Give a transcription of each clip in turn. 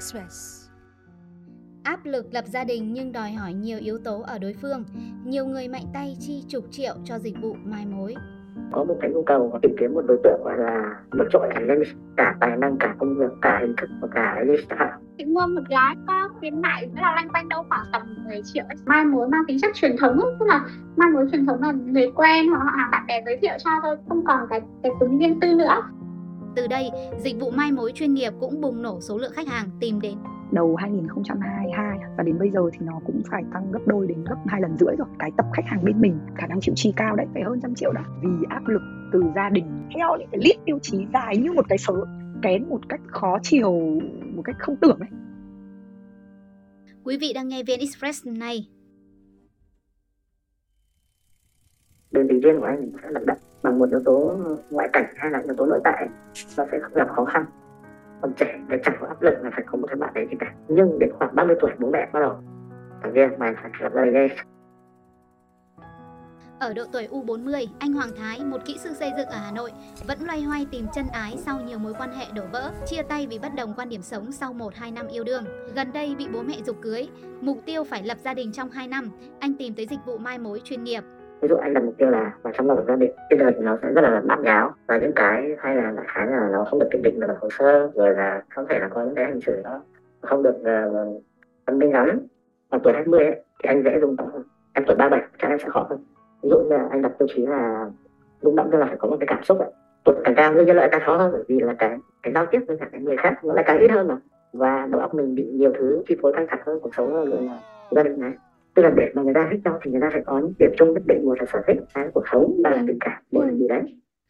Express. Áp lực lập gia đình nhưng đòi hỏi nhiều yếu tố ở đối phương. Nhiều người mạnh tay chi chục triệu cho dịch vụ mai mối. có một cái nhu cầu tìm kiếm một đối tượng gọi là vượt trội hẳn lên cả tài năng cả công việc cả hình thức và cả lifestyle chị mua một gái có khuyến mại là lanh quanh đâu khoảng tầm 10 triệu mai mối mang tính chất truyền thống ấy, tức là mai mối truyền thống là người quen hoặc là bạn bè giới thiệu cho thôi không còn cái cái tính riêng tư nữa Từ đây, dịch vụ mai mối chuyên nghiệp cũng bùng nổ số lượng khách hàng tìm đến. đầu 2022 và đến bây giờ thì nó cũng phải tăng gấp đôi đến gấp hai lần rưỡi rồi cái tập khách hàng bên mình khả năng chịu chi cao đấy phải hơn trăm triệu đó vì áp lực từ gia đình theo những cái list tiêu chí dài như một cái sớ kén một cách khó chiều một cách không tưởng ấy Quý vị đang nghe VN Express này. đơn vị riêng của anh sẽ đặt đặt bằng một yếu tố ngoại cảnh hay là yếu tố nội tại nó sẽ không gặp khó khăn còn trẻ thì chẳng có áp lực là phải có một cái bạn đấy gì cả nhưng đến khoảng 30 tuổi bố mẹ bắt đầu thằng kia mày phải lập gia đình đi Ở độ tuổi U40, anh Hoàng Thái, một kỹ sư xây dựng ở Hà Nội, vẫn loay hoay tìm chân ái sau nhiều mối quan hệ đổ vỡ, chia tay vì bất đồng quan điểm sống sau 1-2 năm yêu đương. Gần đây bị bố mẹ dục cưới, mục tiêu phải lập gia đình trong 2 năm, anh tìm tới dịch vụ mai mối chuyên nghiệp ví dụ anh đặt mục tiêu là vào trong lập gia đình bây giờ thì nó sẽ rất là bát nháo. Và những cái hay là đại khái là nó không được kiểm định về hồ sơ rồi là không thể là có những cái hành xử nó không được uh, minh lắm. Và tuổi 20 ấy, thì anh dễ rung động hơn. Em tuổi 37 chắc em sẽ khó hơn. Ví dụ như là anh đặt tiêu chí là rung động tức là phải có một cái cảm xúc ấy. Tuổi càng cao đương nhiên lại càng khó hơn bởi vì là cái cái giao tiếp với cả cái người khác nó lại càng ít hơn mà. Và đầu óc mình bị nhiều thứ chi phối căng thẳng hơn cuộc sống rồi là gia đình này tức là để mà người ta thích nhau thì người ta phải có những điểm chung nhất định một là sở thích là cuộc sống ba là Ừ. tình cảm một là gì đấy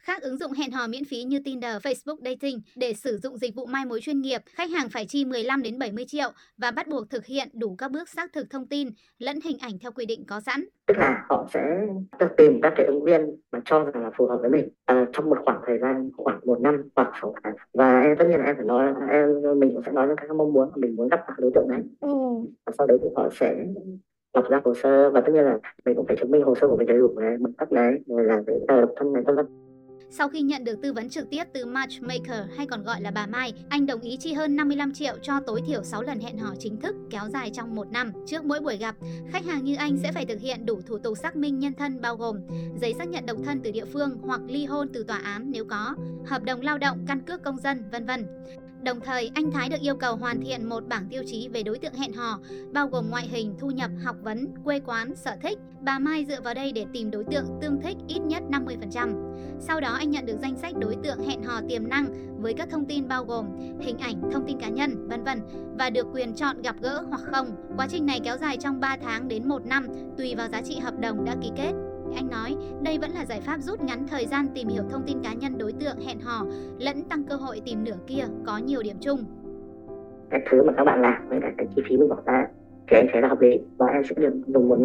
Khác ứng dụng hẹn hò miễn phí như Tinder, Facebook Dating, để sử dụng dịch vụ mai mối chuyên nghiệp, khách hàng phải chi 15 đến 70 triệu và bắt buộc thực hiện đủ các bước xác thực thông tin lẫn hình ảnh theo quy định có sẵn. tức là họ sẽ tìm các cái ứng viên mà cho rằng là phù hợp với mình à, trong một khoảng thời gian khoảng một năm hoặc sáu tháng và em tất nhiên là em phải nói em mình cũng sẽ nói những cái mong muốn mình muốn gặp các đối tượng đấy ừ. và sau đấy thì họ sẽ lọc ra hồ sơ và tất nhiên là mình cũng phải chứng minh hồ sơ của mình đầy đủ này bằng cách này, rồi là giấy tờ độc thân này vân vân Sau khi nhận được tư vấn trực tiếp từ Matchmaker hay còn gọi là bà Mai, anh đồng ý chi hơn 55 triệu cho tối thiểu 6 lần hẹn hò chính thức kéo dài trong một năm. Trước mỗi buổi gặp, khách hàng như anh sẽ phải thực hiện đủ thủ tục xác minh nhân thân bao gồm giấy xác nhận độc thân từ địa phương hoặc ly hôn từ tòa án nếu có, hợp đồng lao động, căn cước công dân, vân vân. Đồng thời, anh Thái được yêu cầu hoàn thiện một bảng tiêu chí về đối tượng hẹn hò, bao gồm ngoại hình, thu nhập, học vấn, quê quán, sở thích. Bà Mai dựa vào đây để tìm đối tượng tương thích ít nhất 50%. Sau đó anh nhận được danh sách đối tượng hẹn hò tiềm năng với các thông tin bao gồm hình ảnh, thông tin cá nhân, vân vân và được quyền chọn gặp gỡ hoặc không. Quá trình này kéo dài trong 3 tháng đến 1 năm tùy vào giá trị hợp đồng đã ký kết. Anh nói, đây vẫn là giải pháp rút ngắn thời gian tìm hiểu thông tin cá nhân đối tượng hẹn hò, lẫn tăng cơ hội tìm nửa kia, có nhiều điểm chung. cái thứ mà các bạn làm với cả cái chi phí mình bỏ ra, thì em thấy là hợp lý. Và em sẽ được dùng một,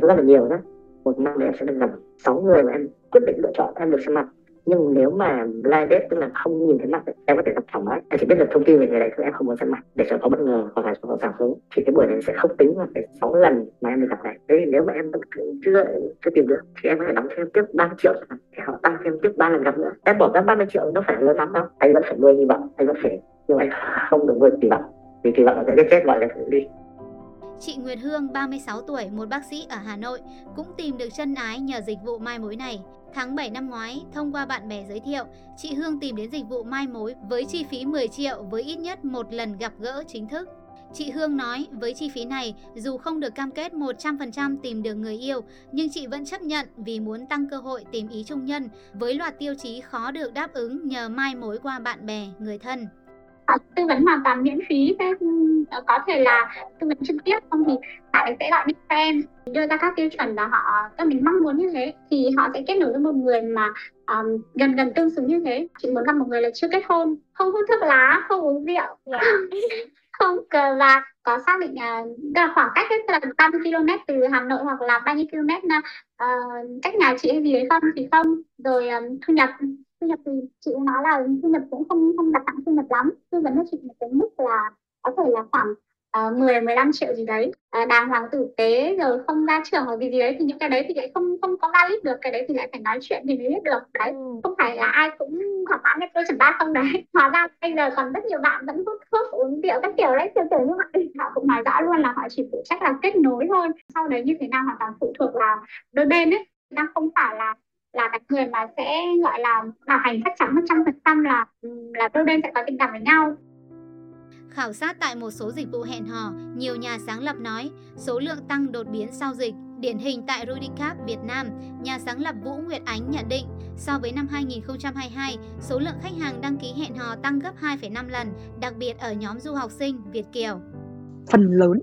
rất là nhiều đó một năm em sẽ được gặp sáu người mà em quyết định lựa chọn, em được xem mặt nhưng nếu mà blind date tức là không nhìn thấy mặt em có thể gặp thoải mái em chỉ biết được thông tin về người đấy thôi, em không muốn xem mặt để sợ có bất ngờ hoặc là sợ có giảm hứng. Thì cái buổi này sẽ không tính là cái sáu lần mà em được gặp này. Thế thì nếu mà em vẫn chưa chưa tìm được thì em có thể đóng thêm tiếp 3 triệu thì họ tăng thêm tiếp ba lần gặp nữa. Em bỏ ra 30 triệu nó phải lớn lắm đâu. Anh vẫn phải nuôi hy vọng, anh vẫn phải, nhưng anh không được nuôi kỳ vọng. Vì kỳ vọng là sẽ giết chết mọi người đi. Chị Nguyệt Hương, 36 tuổi, một bác sĩ ở Hà Nội, cũng tìm được chân ái nhờ dịch vụ mai mối này. Tháng 7 năm ngoái, thông qua bạn bè giới thiệu, chị Hương tìm đến dịch vụ mai mối với chi phí 10 triệu với ít nhất một lần gặp gỡ chính thức. Chị Hương nói với chi phí này, dù không được cam kết 100% tìm được người yêu, nhưng chị vẫn chấp nhận vì muốn tăng cơ hội tìm ý chung nhân với loạt tiêu chí khó được đáp ứng nhờ mai mối qua bạn bè, người thân. Họ tư vấn hoàn toàn miễn phí ừ, ờ, có thể là tư vấn trực tiếp không thì bạn sẽ gọi đi xem đưa ra các tiêu chuẩn là họ cho mình mong muốn như thế thì họ sẽ kết nối với một người mà um, gần gần tương xứng như thế. Chị muốn gặp một người là chưa kết hôn không hút thuốc lá không uống rượu không cờ và có xác định uh, khoảng cách hết là 30 km từ Hà Nội hoặc là bao nhiêu km uh, cách nhà chị hay gì đấy không thì không. Rồi um, thu nhập thu nhập thì chị cũng nói là thu nhập cũng không không đặt nặng thu nhập lắm. Tư vấn cho chị một cái mức là có thể là khoảng uh, 10 15 triệu gì đấy. Uh, đàng hoàng tử tế rồi không ra trường hoặc gì gì đấy thì những cái đấy thì lại không không có valid được. Cái đấy thì lại phải nói chuyện thì mới biết được. Đấy không phải là ai cũng thỏa mãn với tiêu chuẩn ba không đấy. Hóa ra bây giờ còn rất nhiều bạn vẫn hút thuốc uống rượu các kiểu đấy kiểu kiểu như vậy. Họ cũng nói rõ luôn là họ chỉ phụ trách là kết nối thôi. Sau đấy như thế nào hoàn toàn phụ thuộc vào đôi bên ấy. Đang không phải là là cái người mà sẽ gọi là bảo hành chắc chắn một trăm phần trăm là là đôi bên sẽ có tình cảm với nhau Khảo sát tại một số dịch vụ hẹn hò, nhiều nhà sáng lập nói số lượng tăng đột biến sau dịch. Điển hình tại Rudicap Việt Nam, nhà sáng lập Vũ Nguyệt Ánh nhận định so với năm 2022, số lượng khách hàng đăng ký hẹn hò tăng gấp 2,5 lần, đặc biệt ở nhóm du học sinh Việt Kiều. Phần lớn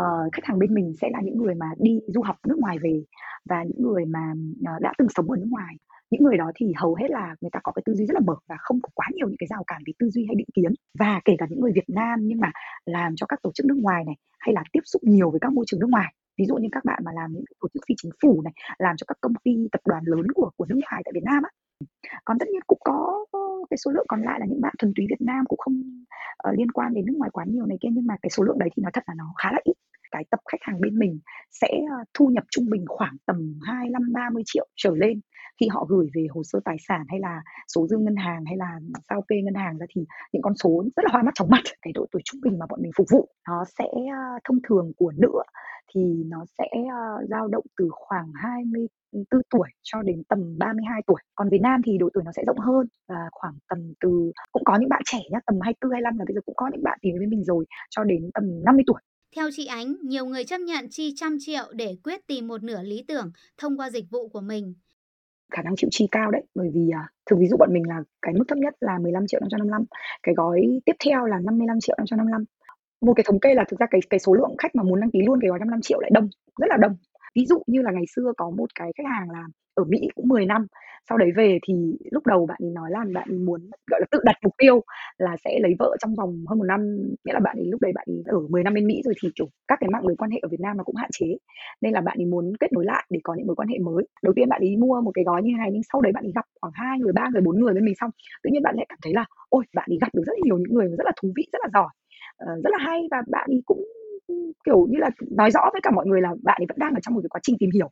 uh, khách hàng bên mình sẽ là những người mà đi du học nước ngoài về và những người mà ờ, đã từng sống ở nước ngoài những người đó thì hầu hết là người ta có cái tư duy rất là mở và không có quá nhiều những cái rào cản về tư duy hay định kiến. Và kể cả những người Việt Nam nhưng mà làm cho các tổ chức nước ngoài này hay là tiếp xúc nhiều với các môi trường nước ngoài ví dụ như các bạn mà làm những tổ chức phi chính phủ này làm cho các công ty tập đoàn lớn của của nước ngoài tại Việt Nam á. Còn tất nhiên cũng có cái số lượng còn lại là những bạn thuần túy Việt Nam cũng không uh, liên quan đến nước ngoài quá nhiều này kia nhưng mà cái số lượng đấy thì nói thật là nó khá là ít cái tập khách hàng bên mình sẽ ờ, thu nhập trung bình khoảng tầm 25 30 triệu trở lên khi họ gửi về hồ sơ tài sản hay là số dư ngân hàng hay là sao kê ngân hàng ra thì những con số rất là hoa mắt chóng mặt cái độ tuổi trung bình mà bọn mình phục vụ nó sẽ ờ, thông thường của nữ thì nó sẽ ờ, dao động từ khoảng 24 tuổi cho đến tầm 32 tuổi. Còn Việt Nam thì độ tuổi nó sẽ rộng hơn và khoảng tầm từ cũng có những bạn trẻ nhá, tầm 24 25 là bây giờ cũng có những bạn tìm với mình rồi cho đến tầm 50 tuổi. Theo chị Ánh, nhiều người chấp nhận chi trăm triệu để quyết tìm một nửa lý tưởng thông qua dịch vụ của mình. Khả năng chịu chi cao đấy, bởi vì à, thường ví dụ bọn mình là cái mức thấp nhất là 15 triệu 555, cái gói tiếp theo là 55 triệu 555. Một cái thống kê là thực ra cái cái số lượng khách mà muốn đăng ký luôn cái gói 55 triệu lại đông, rất là đông. Ví dụ như là ngày xưa có một cái khách hàng là ở Mỹ cũng 10 năm, sau đấy về thì lúc đầu bạn ấy nói là bạn ấy muốn, gọi là, tự đặt mục tiêu là sẽ lấy vợ trong vòng hơn một năm, nghĩa là bạn ấy, lúc đấy bạn ấy ở 10 năm bên Mỹ rồi thì, kiểu, các cái mạng lưới quan hệ ở Việt Nam nó cũng hạn chế, nên là bạn ấy muốn kết nối lại để có những mối quan hệ mới. Đầu tiên bạn ấy mua một cái gói như thế này, nhưng sau đấy bạn ấy gặp khoảng hai người, ba người, bốn người bên mình xong, tự nhiên bạn lại cảm thấy là, ôi, bạn ấy gặp được rất là nhiều những người rất là thú vị, rất là giỏi ờ, rất là hay. Và bạn ấy cũng kiểu như là nói rõ với cả mọi người là bạn ấy vẫn đang ở trong một cái quá trình tìm hiểu.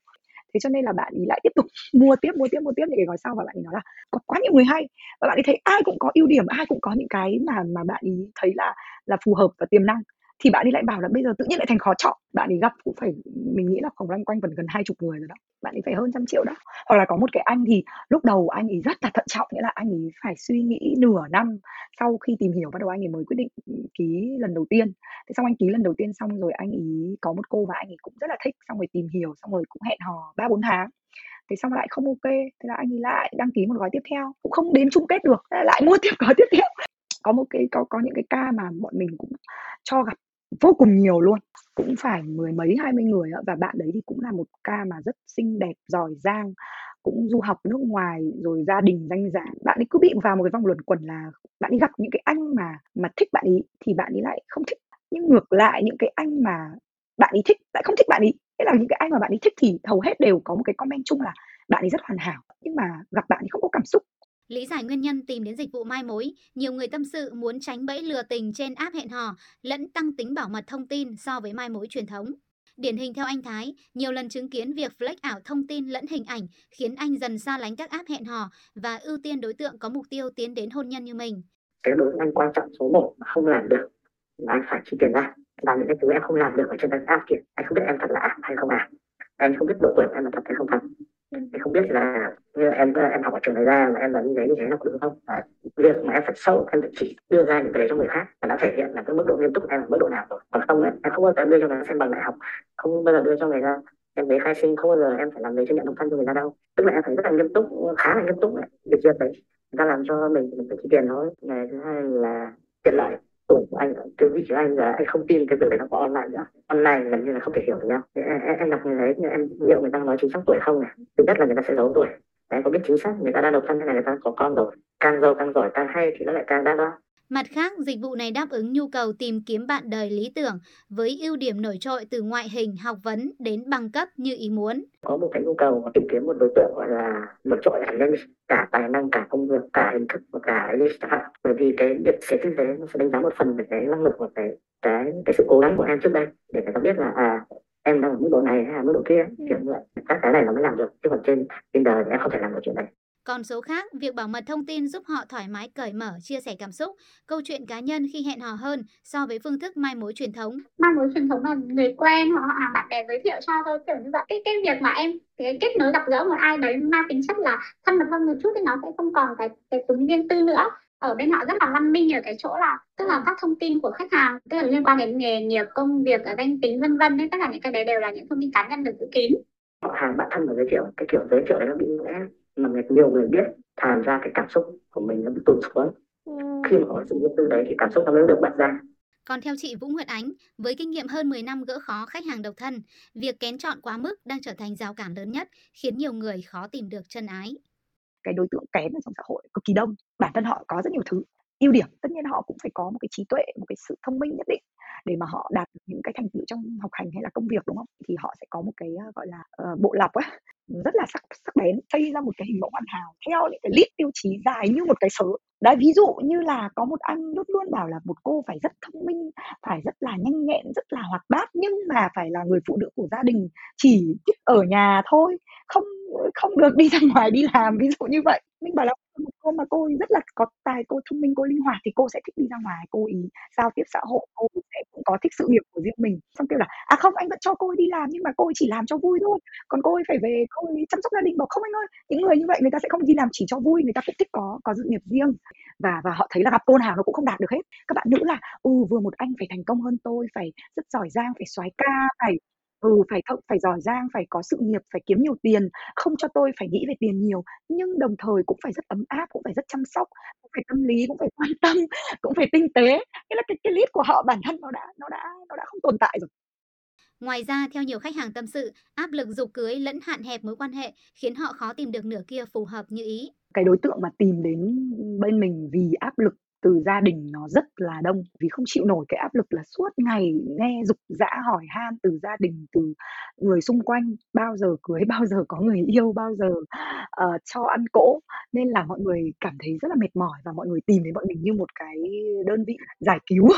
Thế cho nên là bạn ấy lại tiếp tục mua tiếp mua tiếp mua tiếp những cái gói sau và bạn ấy nói là có quá nhiều người hay. Và bạn ấy thấy ai cũng có ưu điểm, ai cũng có những cái mà mà bạn ấy thấy là là phù hợp và tiềm năng thì bạn ấy lại bảo là bây giờ tự nhiên lại thành khó chọn. Bạn ấy gặp cũng phải, mình nghĩ là khoảng loanh quanh gần gần hai chục người rồi đó. Bạn ấy phải hơn trăm triệu đó. Hoặc là có một cái anh thì lúc đầu anh ấy rất là thận trọng, nghĩa là anh ấy phải suy nghĩ nửa năm sau khi tìm hiểu bắt đầu anh ấy mới quyết định ký lần đầu tiên. Thế xong anh ký lần đầu tiên xong rồi anh ấy có một cô và anh ấy cũng rất là thích, xong rồi tìm hiểu, xong rồi cũng hẹn hò ba bốn tháng. Thế xong lại không ok, thế là anh ấy lại đăng ký một gói tiếp theo. Cũng không đến chung kết được lại mua tiếp gói tiếp theo. Có một cái, có có những cái ca mà bọn mình cũng cho gặp vô cùng nhiều luôn. Cũng phải mười mấy, hai mươi người và bạn đấy thì cũng là một ca mà rất xinh đẹp, giỏi giang, cũng du học nước ngoài, rồi gia đình danh giá bạn ấy cứ bị vào một cái vòng luẩn quẩn là bạn ấy gặp những cái anh mà mà thích bạn ấy, thì bạn ấy lại không thích. Nhưng ngược lại, những cái anh mà bạn ấy thích, lại không thích bạn ấy. Thế là những cái anh mà bạn ấy thích thì hầu hết đều có một cái comment chung là bạn ấy rất hoàn hảo. Nhưng mà gặp bạn ấy không có cảm xúc. Lý giải nguyên nhân tìm đến dịch vụ mai mối, nhiều người tâm sự muốn tránh bẫy lừa tình trên app hẹn hò, lẫn tăng tính bảo mật thông tin so với mai mối truyền thống. Điển hình theo anh Thái, nhiều lần chứng kiến việc flex ảo thông tin lẫn hình ảnh khiến anh dần xa lánh các app hẹn hò và ưu tiên đối tượng có mục tiêu tiến đến hôn nhân như mình. Cái đối anh quan trọng số 1 mà không làm được là anh phải chi tiền ra. Làm những cái thứ em không làm được ở trên các app kia. Anh không biết em thật là app hay không à. Em không biết độ tuổi em là thật hay không thật thì không biết là như em em học ở trường này ra mà em làm như thế như thế nó có đúng không? Và việc mà em phải sâu em phải chỉ đưa ra những cái đấy cho người khác và đã thể hiện là cái mức độ nghiêm túc em ở mức độ nào rồi. Còn không ấy, em không bao giờ đưa cho người ta xem bằng đại học không bao giờ đưa cho người ta em giấy khai sinh không bao giờ em phải làm giấy chứng nhận độc thân cho người ta đâu. Tức là em phải rất là nghiêm túc khá là nghiêm túc đấy việc duyệt đấy người ta làm cho mình mình phải chi tiền thôi ngày thứ hai là tiện lợi tuổi của anh cái vị trí anh là anh không tin cái việc đấy nó có online nữa. Online gần như là không thể hiểu được nhau em, em, đọc như thế nhưng em liệu người ta nói chính xác tuổi không này thứ nhất là người ta sẽ giấu tuổi. Em có biết chính xác người ta đang độc thân hay là người ta có con rồi. Càng giàu càng giỏi càng hay thì nó lại càng đa đoan. Mặt khác, dịch vụ này đáp ứng nhu cầu tìm kiếm bạn đời lý tưởng với ưu điểm nổi trội từ ngoại hình, học vấn đến bằng cấp như ý muốn. Có một cái nhu cầu tìm kiếm một đối tượng gọi là nổi trội hẳn lên cả tài năng, cả công việc, cả hình thức và cả lifestyle. Bởi vì cái việc sẽ kinh tế nó sẽ đánh giá một phần về cái năng lực của cái cái cái sự cố gắng của em trước đây để người ta biết là à em đang ở mức độ này hay là mức độ kia kiểu như vậy các cái này nó mới làm được chứ còn trên Tinder thì em không thể làm được chuyện này còn số khác, việc bảo mật thông tin giúp họ thoải mái cởi mở, chia sẻ cảm xúc, câu chuyện cá nhân khi hẹn hò hơn so với phương thức mai mối truyền thống. Mai mối truyền thống là người quen hoặc là bạn bè giới thiệu cho thôi kiểu như vậy. Cái cái việc mà em cái kết nối gặp gỡ một ai đấy mang tính chất là thân mật hơn một chút thì nó sẽ không còn cái cái tính riêng tư nữa ở bên họ rất là văn minh ở cái chỗ là tức là các thông tin của khách hàng tức là liên quan đến nghề nghiệp công việc danh tính vân vân tất cả những cái đấy đều là những thông tin cá nhân được giữ kín họ hàng bạn thân và giới thiệu cái kiểu giới thiệu đấy nó bị ngẽ mà nhiều người biết thành ra cái cảm xúc của mình nó bị tụt xuống ừ. khi mà có sự riêng tư đấy thì cảm xúc nó mới được bật ra còn theo chị Vũ Nguyệt Ánh, với kinh nghiệm hơn 10 năm gỡ khó khách hàng độc thân, việc kén chọn quá mức đang trở thành rào cản lớn nhất, khiến nhiều người khó tìm được chân ái. Cái đối tượng kén ở trong xã hội cực kỳ đông, bản thân họ có rất nhiều thứ. ưu điểm tất nhiên họ cũng phải có một cái trí tuệ, một cái sự thông minh nhất định để mà họ đạt được những cái thành tựu trong học hành hay là công việc đúng không? Thì họ sẽ có một cái gọi là uh, bộ lọc á rất là sắc sắc bén, xây ra một cái hình mẫu hoàn hảo theo những cái list tiêu chí dài như một cái sớ. Đấy, ví dụ như là có một anh luôn luôn bảo là một cô phải rất thông minh, phải rất là nhanh nhẹn, rất là hoạt bát, nhưng mà phải là người phụ nữ của gia đình chỉ ở nhà thôi, không không được đi ra ngoài đi làm, ví dụ như vậy. Mình bảo là một cô, mà cô rất là có tài, cô thông minh, cô linh hoạt thì cô sẽ thích đi ra ngoài, cô ý giao tiếp xã hội, cô sẽ cũng có thích sự nghiệp của riêng mình. Xong kêu là à không, anh vẫn cho cô ấy đi làm, nhưng mà cô ấy chỉ làm cho vui thôi. Còn cô ấy phải về, cô ấy chăm sóc gia đình bảo, không anh ơi, những người như vậy người ta sẽ không đi làm chỉ cho vui, người ta cũng thích có có sự nghiệp riêng và và họ thấy là gặp cô nào nó cũng không đạt được hết. Các bạn nữ là ừ vừa một anh phải thành công hơn tôi, phải rất giỏi giang, phải soái ca, phải ừ phải thông phải giỏi giang phải có sự nghiệp phải kiếm nhiều tiền không cho tôi phải nghĩ về tiền nhiều. Nhưng đồng thời cũng phải rất ấm áp cũng phải rất chăm sóc cũng phải tâm lý cũng phải quan tâm cũng phải tinh tế. Nghĩa là cái cái list của họ bản thân nó đã nó đã nó đã không tồn tại rồi. Ngoài ra, theo nhiều khách hàng tâm sự, áp lực dục cưới lẫn hạn hẹp mối quan hệ khiến họ khó tìm được nửa kia phù hợp như ý. Cái đối tượng mà tìm đến bên mình vì áp lực từ gia đình nó rất là đông vì không chịu nổi cái áp lực là suốt ngày nghe dục dã hỏi han từ gia đình từ người xung quanh bao giờ cưới bao giờ có người yêu bao giờ uh, cho ăn cỗ. Nên là mọi người cảm thấy rất là mệt mỏi và mọi người tìm đến bọn mình như một cái đơn vị giải cứu.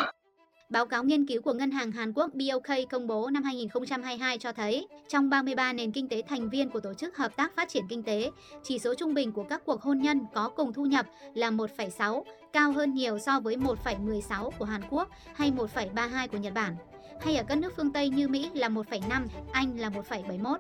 Báo cáo nghiên cứu của Ngân hàng Hàn Quốc BOK công bố năm 2022 cho thấy, trong 33 nền kinh tế thành viên của Tổ chức Hợp tác Phát triển Kinh tế, chỉ số trung bình của các cuộc hôn nhân có cùng thu nhập là 1,6, cao hơn nhiều so với 1,16 của Hàn Quốc hay 1,32 của Nhật Bản hay ở các nước phương Tây như Mỹ là 1,5, Anh là 1,71.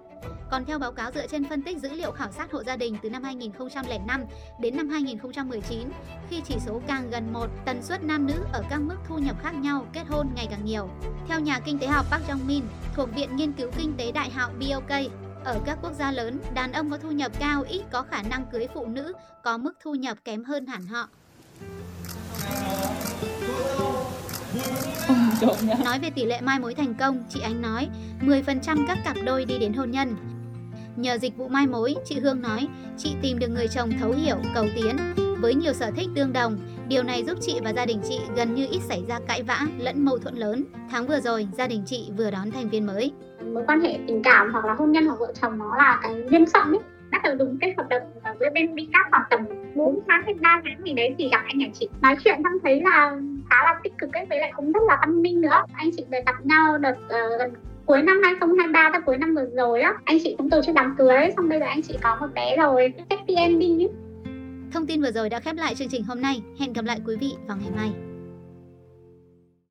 Còn theo báo cáo dựa trên phân tích dữ liệu khảo sát hộ gia đình từ năm 2005 đến năm 2019, khi chỉ số càng gần 1, tần suất nam nữ ở các mức thu nhập khác nhau kết hôn ngày càng nhiều. Theo nhà kinh tế học Park Jong Min thuộc Viện Nghiên cứu Kinh tế Đại học BOK, ở các quốc gia lớn, đàn ông có thu nhập cao ít có khả năng cưới phụ nữ có mức thu nhập kém hơn hẳn họ. Nói về tỷ lệ mai mối thành công, chị Ánh nói 10% các cặp đôi đi đến hôn nhân. Nhờ dịch vụ mai mối, chị Hương nói, chị tìm được người chồng thấu hiểu, cầu tiến, với nhiều sở thích tương đồng. Điều này giúp chị và gia đình chị gần như ít xảy ra cãi vã lẫn mâu thuẫn lớn. Tháng vừa rồi, gia đình chị vừa đón thành viên mới. Mối quan hệ tình cảm hoặc là hôn nhân hoặc vợ chồng nó là cái duyên phận ấy bắt đầu dùng cái hợp đồng với bên đi các khoảng tầm 4 tháng hay 3 tháng gì đấy thì gặp anh nhà chị nói chuyện xong thấy là khá là tích cực ấy với lại cũng rất là văn minh nữa anh chị về gặp nhau đợt uh, gần cuối năm 2023 tới cuối năm vừa rồi á anh chị cũng tổ chức đám cưới xong bây giờ anh chị có một bé rồi happy ending ấy. Thông tin vừa rồi đã khép lại chương trình hôm nay. Hẹn gặp lại quý vị vào ngày mai.